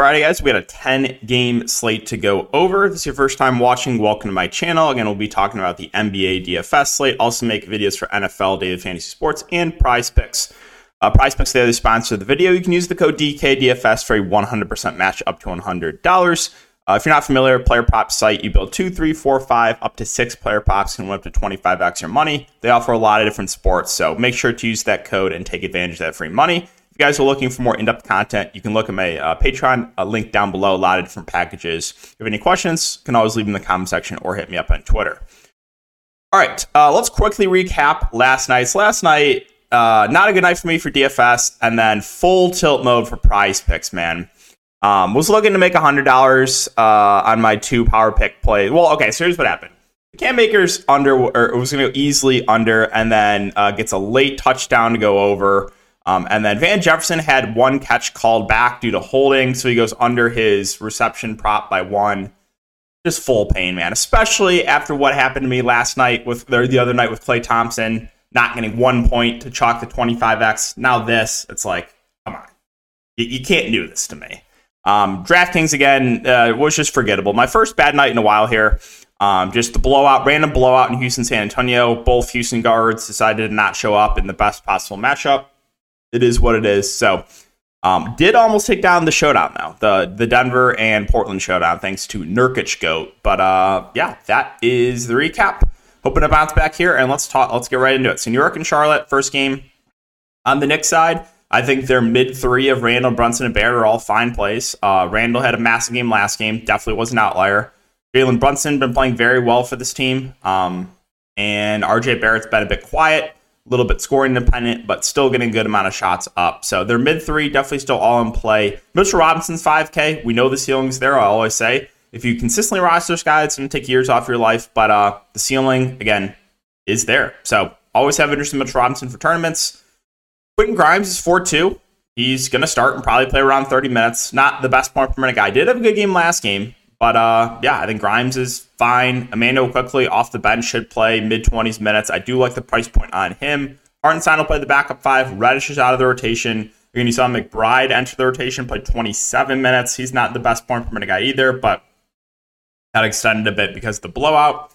Friday, guys. We had a 10 game slate to go over. If this is your first time watching, welcome to my channel. Again, we'll be talking about the NBA DFS slate. Also, make videos for NFL, daily fantasy sports, and prize picks. Uh, prize picks, they're the sponsor of the video. You can use the code DKDFS for a 100% match up to $100. Uh, if you're not familiar, player prop site, you build two, three, four, five, up to six player props and win up to 25x your money. They offer a lot of different sports, so make sure to use that code and take advantage of that free money you guys are looking for more in-depth content, you can look at my uh, Patreon a link down below. A lot of different packages. If you have any questions, you can always leave them in the comment section or hit me up on Twitter. All right, uh, let's quickly recap last night's. Last night, uh, not a good night for me for DFS, and then full tilt mode for prize picks, man. Um, was looking to make $100 uh, on my two power pick plays. Well, okay, so here's what happened. The Cam Akers under, or it was going to go easily under, and then uh, gets a late touchdown to go over. Um, and then Van Jefferson had one catch called back due to holding, so he goes under his reception prop by one. Just full pain, man. Especially after what happened to me last night with the other night with Klay Thompson not getting one point to chalk the 25x. Now this, it's like, come on, you, you can't do this to me. Um, DraftKings again uh, was just forgettable. My first bad night in a while here. Um, just the blowout, random blowout in Houston, San Antonio. Both Houston guards decided to not show up in the best possible matchup it is what it is. So, um, did almost take down the showdown though, the the Denver and Portland showdown, thanks to Nurkic goat. But uh, yeah, that is the recap. Hoping to bounce back here, and let's talk. Let's get right into it. So New York and Charlotte, first game on the Knicks side. I think their mid three of Randle, Brunson, and Barrett are all fine plays. Uh, Randle had a massive game last game, definitely was an outlier. Jalen Brunson been playing very well for this team, um, and RJ Barrett's been a bit quiet little bit scoring dependent, but still getting a good amount of shots up. So their mid three definitely still all in play. Mitchell Robinson's 5K. We know the ceiling's there. I always say if you consistently roster this guy, it's going to take years off your life, but uh, the ceiling again is there. So always have interest in Mitchell Robinson for tournaments. Quentin Grimes is 4 2. He's going to start and probably play around 30 minutes. Not the best point per minute guy. Did have a good game last game, but uh, yeah, I think Grimes is fine. Immanuel Quickley off the bench should play mid 20s minutes. I do like the price point on him. Hartenstein will play the backup five. Reddish is out of the rotation. You're going to saw McBride enter the rotation, play 27 minutes. He's not the best point per minute guy either, but that extended a bit because of the blowout.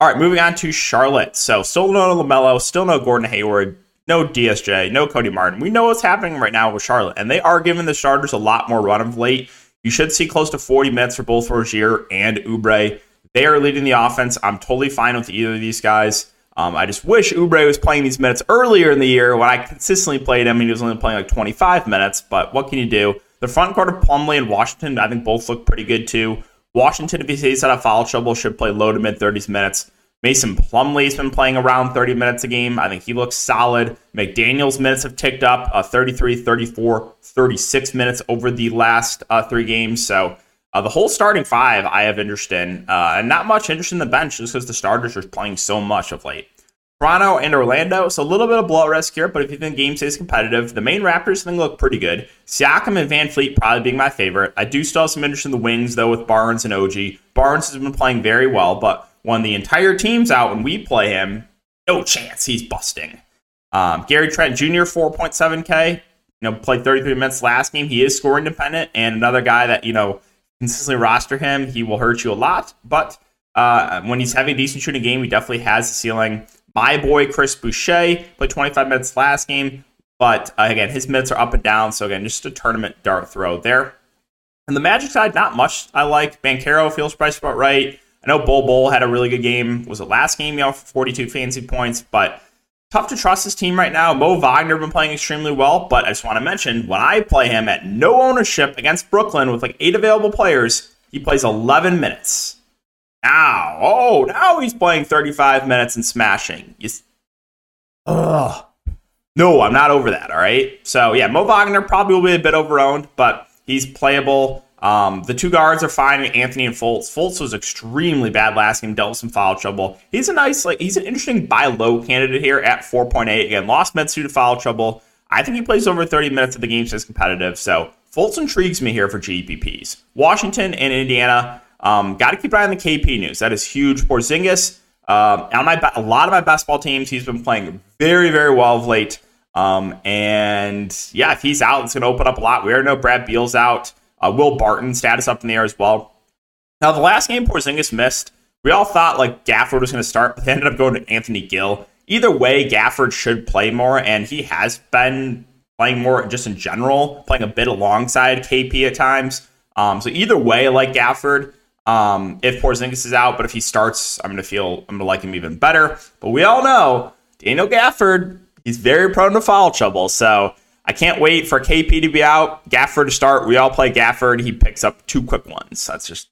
All right, moving on to Charlotte. So still no LaMelo, still no Gordon Hayward, no DSJ, no Cody Martin. We know what's happening right now with Charlotte, and they are giving the starters a lot more run of late. You should see close to 40 minutes for both Rozier and Oubre. They are leading the offense. I'm totally fine with either of these guys. Um, I just wish Oubre was playing these minutes earlier in the year when I consistently played him and he was only playing like 25 minutes. But what can you do? The front court of Plumlee and Washington, I think both look pretty good too. Washington, if he stays out of foul trouble, should play low to mid 30s minutes. Mason Plumlee's been playing around 30 minutes a game. I think he looks solid. McDaniel's minutes have ticked up uh, 33, 34, 36 minutes over the last uh, three games. So uh, the whole starting five I have interest in, uh, and not much interest in the bench just because the starters are playing so much of late. Toronto and Orlando, so a little bit of blowout risk here, but if you think game stays competitive, the main Raptors think look pretty good. Siakam and VanVleet probably being my favorite. I do still have some interest in the wings though with Barnes and OG. Barnes has been playing very well, but when the entire team's out and we play him, no chance he's busting. Um, Gary Trent Jr. 4.7K, you know, played 33 minutes last game. He is scoring dependent, and another guy that you know consistently roster him, he will hurt you a lot. But uh, when he's having a decent shooting game, he definitely has the ceiling. My boy Chris Boucher played 25 minutes last game, but uh, again, his minutes are up and down. So again, just a tournament dart throw there. And the Magic side, not much I like. Banchero feels priced about right. I know Bol Bol had a really good game. Was it last game? You know, 42 fancy points, but tough to trust this team right now. Mo Wagner been playing extremely well, but I just want to mention when I play him at no ownership against Brooklyn with like eight available players, he plays 11 minutes. Now, oh, now he's playing 35 minutes and smashing. You, ugh. No, I'm not over that. All right. So yeah, Mo Wagner probably will be a bit overowned, but he's playable. Um, the two guards are fine, Anthony and Fultz. Fultz was extremely bad last game, dealt with some foul trouble. He's a nice, like, he's an interesting buy low candidate here at 4.8. Again, lost due to foul trouble. I think he plays over 30 minutes of the game, stays competitive. So Fultz intrigues me here for GPPs. Washington and Indiana, um, got to keep an eye on the KP news. That is huge. Porzingis, uh, on my a lot of my best ball teams, he's been playing very, very well of late. Um, and yeah, if he's out, it's going to open up a lot. We already know Brad Beal's out. Uh, Will Barton status up in the air as well. Now, the last game Porzingis missed, we all thought like Gafford was going to start, but they ended up going to Anthony Gill. Either way, Gafford should play more, and he has been playing more just in general, playing a bit alongside KP at times. Um, so either way, like Gafford. Um, if Porzingis is out, but if he starts, I'm going to feel I'm going to like him even better. But we all know Daniel Gafford, he's very prone to foul trouble. So I can't wait for KP to be out, Gafford to start. We all play Gafford. He picks up two quick ones. That's just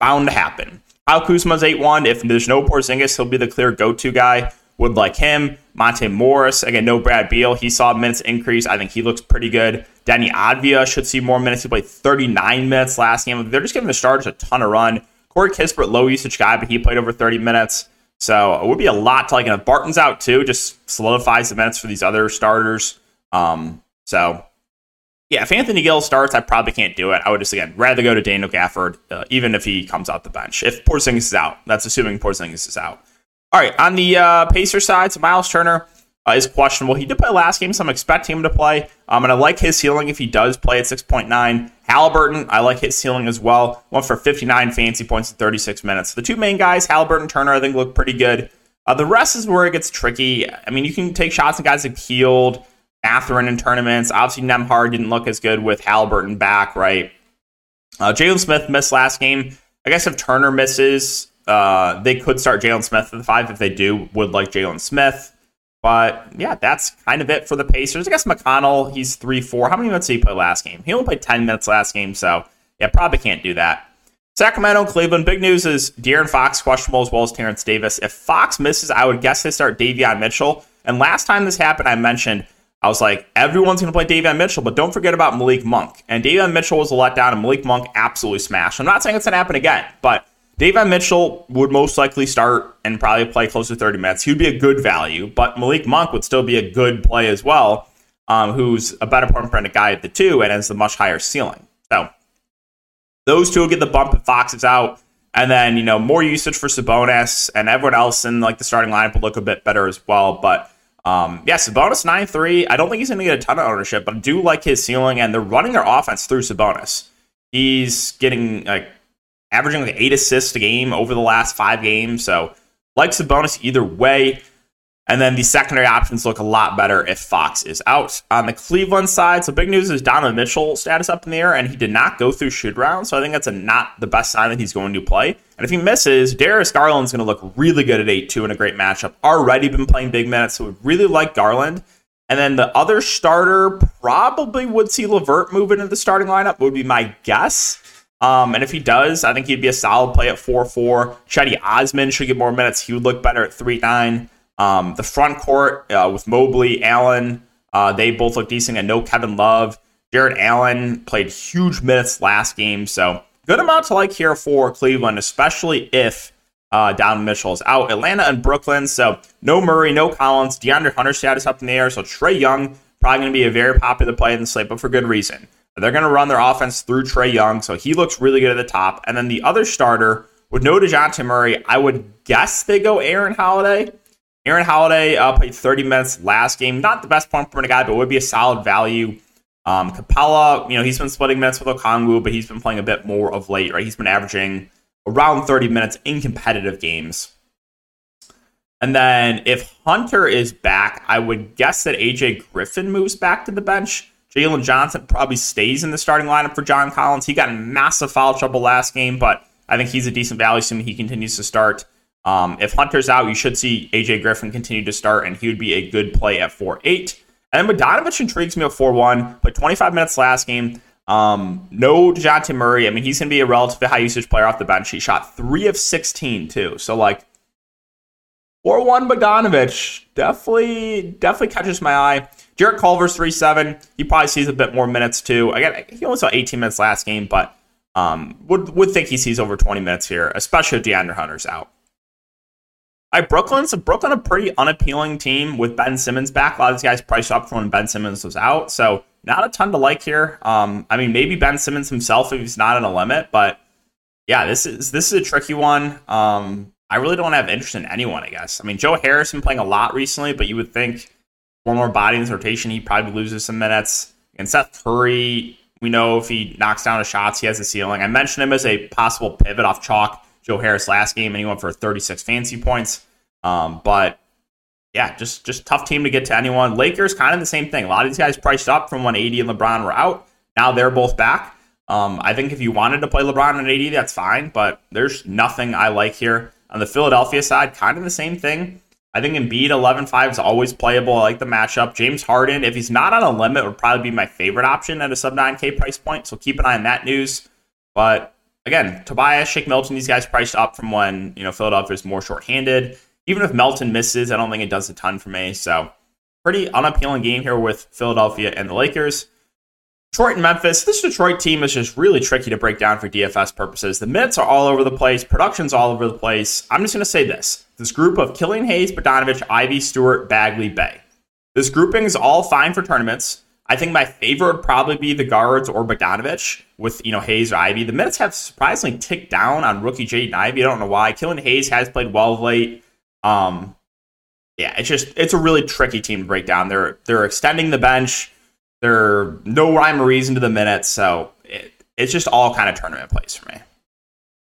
bound to happen. Kyle Kuzma's 8 1. If there's no Porzingis, he'll be the clear go to guy. Would like him. Monte Morris, again, no Brad Beal. He saw minutes increase. I think he looks pretty good. Deni Avdija should see more minutes. He played 39 minutes last game. They're just giving the starters a ton of run. Corey Kispert, low usage guy, but he played over 30 minutes. So it would be a lot to like. And if Barton's out too, just solidifies the minutes for these other starters. Um, so yeah, if Anthony Gill starts, I probably can't do it. I would just again rather go to Daniel Gafford, uh, even if he comes out the bench. If Porzingis is out, that's assuming Porzingis is out. All right, on the uh, Pacer side, so Miles Turner uh, is questionable. He did play last game, so I'm expecting him to play. Um, and I like his ceiling if he does play at 6.9. Halliburton, I like his ceiling as well. Went for 59 fancy points in 36 minutes. The two main guys, Halliburton, Turner, I think look pretty good. Uh, the rest is where it gets tricky. I mean, you can take shots at guys like Hield, Mathurin in tournaments. Obviously, Nembhard didn't look as good with Halliburton back, right? Uh, Jalen Smith missed last game. I guess if Turner misses, uh, they could start Jalen Smith at the five. If they do, would like Jalen Smith. But yeah, that's kind of it for the Pacers. I guess McConnell, he's 3 4. How many minutes did he play last game? He only played 10 minutes last game, so yeah, probably can't do that. Sacramento, Cleveland. Big news is De'Aaron Fox questionable as well as Terence Davis. If Fox misses, I would guess they start Davion Mitchell. And last time this happened, I mentioned I was like, everyone's going to play Davion Mitchell, but don't forget about Malik Monk. And Davion Mitchell was a letdown, and Malik Monk absolutely smashed. I'm not saying it's going to happen again, but Davion Mitchell would most likely start and probably play close to 30 minutes. He would be a good value, but Malik Monk would still be a good play as well, um, who's a better point per guy at the two and has the much higher ceiling. So those two will get the bump if Fox is out. And then, you know, more usage for Sabonis and everyone else in like the starting lineup will look a bit better as well. But um, yeah, Sabonis 9 3. I don't think he's going to get a ton of ownership, but I do like his ceiling, and they're running their offense through Sabonis. He's getting like averaging like eight assists a game over the last five games. So, like Sabonis either way. And then the secondary options look a lot better if Fox is out. On the Cleveland side, so big news is Donovan Mitchell status up in the air, and he did not go through shoot round. So I think that's a not the best sign that he's going to play. And if he misses, Darius Garland's going to look really good at 8 2 in a great matchup. Already been playing big minutes, so would really like Garland. And then the other starter probably would see LeVert move into the starting lineup, would be my guess. Um, and if he does, I think he'd be a solid play at 4 4. Cedi Osman should get more minutes. He would look better at 3 9. Um, the front court uh, with Mobley, Allen, uh, they both look decent. And no Kevin Love. Jarrett Allen played huge minutes last game. So good amount to like here for Cleveland, especially if uh, Donovan Mitchell is out. Atlanta and Brooklyn. So no Murray, no Collins. DeAndre Hunter status up in the air. So Trae Young probably going to be a very popular play in the slate, but for good reason. They're going to run their offense through Trae Young, so he looks really good at the top. And then the other starter with no Dejounte Murray, I would guess they go Aaron Holiday. Aaron Holiday uh, played 30 minutes last game. Not the best point per minute guy, but would be a solid value. Um, Capela, you know, he's been splitting minutes with Okongwu, but he's been playing a bit more of late, right? He's been averaging around 30 minutes in competitive games. And then if Hunter is back, I would guess that AJ Griffin moves back to the bench. Jalen Johnson probably stays in the starting lineup for John Collins. He got in massive foul trouble last game, but I think he's a decent value assuming he continues to start. Um, if Hunter's out, you should see AJ Griffin continue to start, and he would be a good play at 4 8. And then Bogdanovic intrigues me at 4 1, but 25 minutes last game. Um, no Dejounte Murray. I mean, he's going to be a relatively high usage player off the bench. He shot 3 of 16, too. So, like, 4 1 Bogdanovic definitely, definitely catches my eye. Jarrett Culver's 3 7. He probably sees a bit more minutes too. Again, he only saw 18 minutes last game, but um, would would think he sees over 20 minutes here, especially if DeAndre Hunter's out. Right, Brooklyn's Brooklyn a pretty unappealing team with Ben Simmons back. A lot of these guys priced up from when Ben Simmons was out, so not a ton to like here. Um, I mean, maybe Ben Simmons himself if he's not in a limit, but yeah, this is this is a tricky one. Um, I really don't have interest in anyone. I guess. I mean, Joe Harrison playing a lot recently, but you would think one more body in his rotation, he probably loses some minutes. And Seth Curry, We know if he knocks down his shots, he has a ceiling. I mentioned him as a possible pivot off chalk. Joe Harris last game, and he went for 36 fancy points. Um, but yeah, just just tough team to get to anyone. Lakers kind of the same thing. A lot of these guys priced up from when AD and LeBron were out. Now they're both back. Um, I think if you wanted to play LeBron and AD, that's fine, but there's nothing I like here. On the Philadelphia side, kind of the same thing. I think Embiid 11-5 is always playable. I like the matchup. James Harden, if he's not on a limit, would probably be my favorite option at a sub 9K price point. So keep an eye on that news. But again, Tobias, Shake Milton, these guys priced up from when you know Philadelphia is more shorthanded. Even if Melton misses, I don't think it does a ton for me. So pretty unappealing game here with Philadelphia and the Lakers. Detroit and Memphis. This Detroit team is just really tricky to break down for DFS purposes. The minutes are all over the place, production's all over the place. I'm just going to say this this group of Killian Hayes, Bogdanovic, Ivey, Stewart, Bagley, Bey. This grouping is all fine for tournaments. I think my favorite would probably be the guards or Bogdanovic with you know Hayes or Ivey. The minutes have surprisingly ticked down on rookie Jaden Ivey. I don't know why. Killian Hayes has played well of late. Um, yeah, it's just it's a really tricky team to break down. They're they're extending the bench. They're no rhyme or reason to the minutes, so it, it's just all kind of tournament plays for me.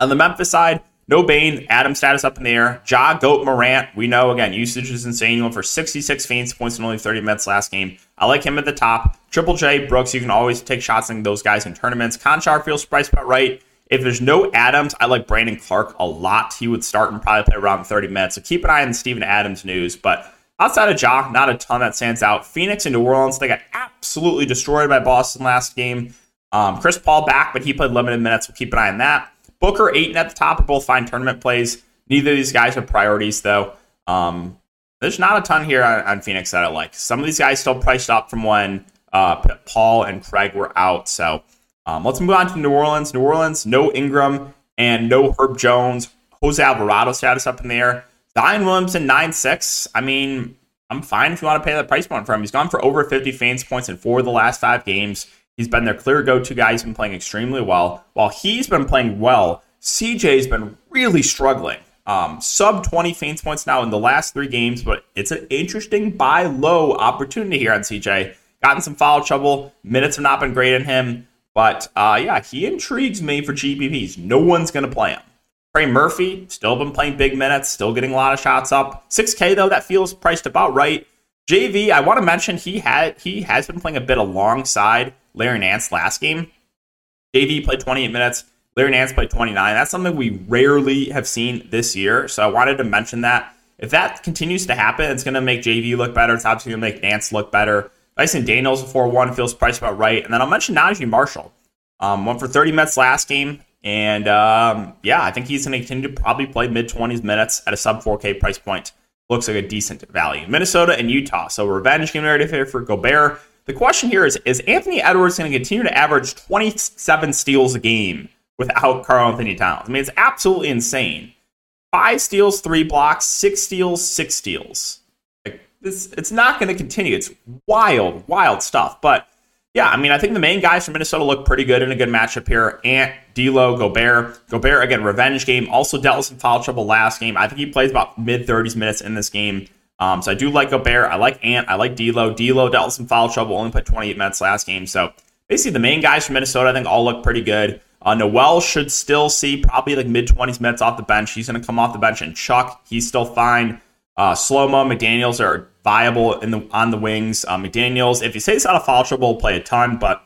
On the Memphis side, no Bane, Adam status up in the air. Ja, Goat, Morant. We know again, usage is insane. He went for 66 feints, points in only 30 minutes last game. I like him at the top. Triple J, Brooks, you can always take shots on those guys in tournaments. Konchar feels priced about right. If there's no Adams, I like Brandon Clarke a lot. He would start and probably play around 30 minutes. So keep an eye on Steven Adams news. But outside of Ja, not a ton that stands out. Phoenix and New Orleans, they got absolutely destroyed by Boston last game. Um, Chris Paul back, but he played limited minutes. We'll keep an eye on that. Booker, Ayton at the top are both fine tournament plays. Neither of these guys have priorities, though. Um, there's not a ton here on, on, Phoenix that I like. Some of these guys still priced up from when uh, Paul and Craig were out. So um, let's move on to New Orleans. New Orleans, no Ingram and no Herb Jones. Jose Alvarado status up in there. Zion Williamson, 9 6. I mean, I'm fine if you want to pay that price point for him. He's gone for over 50 fans points in four of the last five games. He's been their clear go to guy. He's been playing extremely well. While he's been playing well, CJ's been really struggling. Um, sub 20 feints points now in the last three games, but it's an interesting buy low opportunity here on CJ. Gotten some foul trouble. Minutes have not been great in him. But uh, yeah, he intrigues me for GPPs. No one's going to play him. Trey Murphy, still been playing big minutes, still getting a lot of shots up. 6K though, that feels priced about right. JV, I want to mention he had he has been playing a bit alongside Larry Nance last game. JV played 28 minutes. Larry Nance played 29. That's something we rarely have seen this year. So I wanted to mention that. If that continues to happen, it's going to make JV look better. It's obviously going to make Nance look better. Dyson Daniels, 4 1, feels priced about right. And then I'll mention Naji Marshall. Um, went for 30 minutes last game. And um, yeah, I think he's going to continue to probably play mid 20s minutes at a sub 4K price point. Looks like a decent value. Minnesota and Utah. So revenge game narrative here for Gobert. The question here is Is Anthony Edwards going to continue to average 27 steals a game without Karl-Anthony Towns? I mean, it's absolutely insane. Five steals, three blocks, six steals, six steals this it's not going to continue. It's wild, wild stuff. But yeah, I mean, I think the main guys from Minnesota look pretty good in a good matchup here. Ant, D'Lo, Gobert. Gobert again, revenge game. Also with some foul trouble last game. I think he plays about mid 30s minutes in this game. Um, so I do like Gobert. I like Ant. I like D'Lo. D'Lo dealt with some foul trouble. Only played 28 minutes last game. So basically, the main guys from Minnesota, I think, all look pretty good. Uh, Nowell should still see probably like mid 20s minutes off the bench. He's going to come off the bench and Chuck. He's still fine. Uh, Slow-Mo, McDaniels are viable in the on the wings. Uh, McDaniels, if he stays out of foul trouble, play a ton, but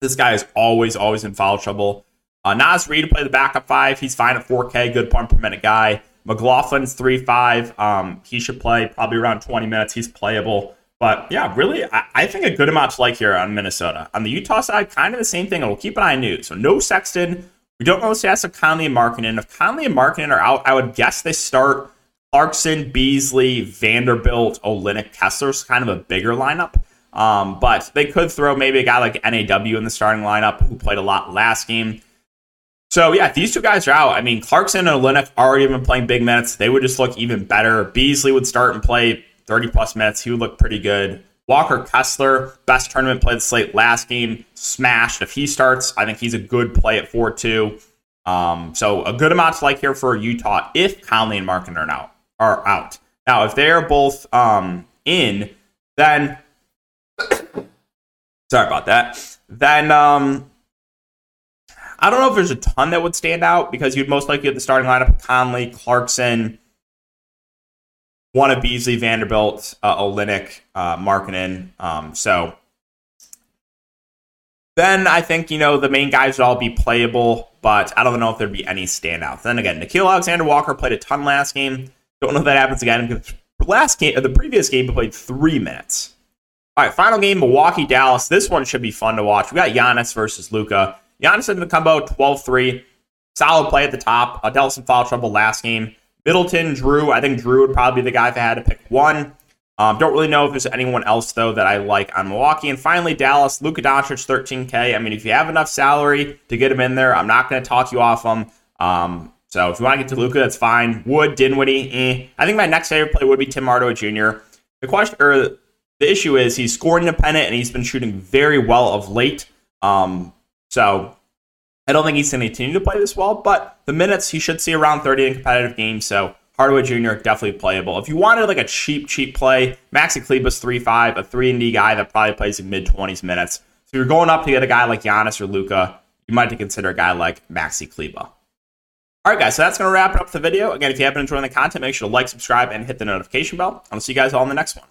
this guy is always, always in foul trouble. Uh, Naz Reid to play the backup five. He's fine at 4K, good point per minute guy. McLaughlin's 3 5. Um, he should play probably around 20 minutes. He's playable. But yeah, really, I, I, think a good amount to like here on Minnesota. On the Utah side, kind of the same thing. we'll keep an eye on news. So no Sexton. We don't know the status of Conley and Markkanen. If Conley and Markkanen are out, I would guess they start Clarkson, Beasley, Vanderbilt, Olynyk, Kessler's kind of a bigger lineup. Um, but they could throw maybe a guy like NAW in the starting lineup who played a lot last game. So yeah, these two guys are out. I mean, Clarkson and Olynyk already been playing big minutes. They would just look even better. Beasley would start and play 30 plus minutes. He would look pretty good. Walker Kessler, best tournament play the slate last game, smashed. If he starts, I think he's a good play at 4 2. Um, so a good amount to like here for Utah if Conley and Markin are out are out. Now, if they are both um, in, then Sorry about that. Then um, I don't know if there's a ton that would stand out because you'd most likely get the starting lineup of Conley, Clarkson, one of Beasley, Vanderbilt, uh, Olynyk, uh, Markkanen. Um, so then I think, you know, the main guys would all be playable, but I don't know if there'd be any standouts. Then again, Nickeil Alexander Walker played a ton last game. Don't know if that happens again. Last game, the previous game, he played three minutes. All right, final game, Milwaukee Dallas. This one should be fun to watch. We got Giannis versus Luka. Giannis combo, 12 3. Solid play at the top. Uh, dealt some foul trouble last game. Middleton, Jrue. I think Jrue would probably be the guy if I had to pick one. Um, don't really know if there's anyone else though that I like on Milwaukee. And finally, Dallas, Luka Doncic, 13K. I mean, if you have enough salary to get him in there, I'm not going to talk you off him. Um, so if you want to get to Luka, that's fine. Wood, Dinwiddie, eh. I think my next favorite play would be Tim Hardaway Jr. The question or the issue is he's scoring independent and he's been shooting very well of late. Um, so I don't think he's going to continue to play this well, but the minutes he should see around 30 in competitive games. So Hardaway Jr. definitely playable. If you wanted like a cheap, cheap play, Maxi Kleber's 3-5, a 3 and D guy that probably plays in mid 20s minutes. So you're going up to get a guy like Giannis or Luka, you might have to consider a guy like Maxi Kleber. All right, guys, so that's going to wrap up the video. Again, if you have been enjoying the content, make sure to like, subscribe, and hit the notification bell. I'll see you guys all in the next one.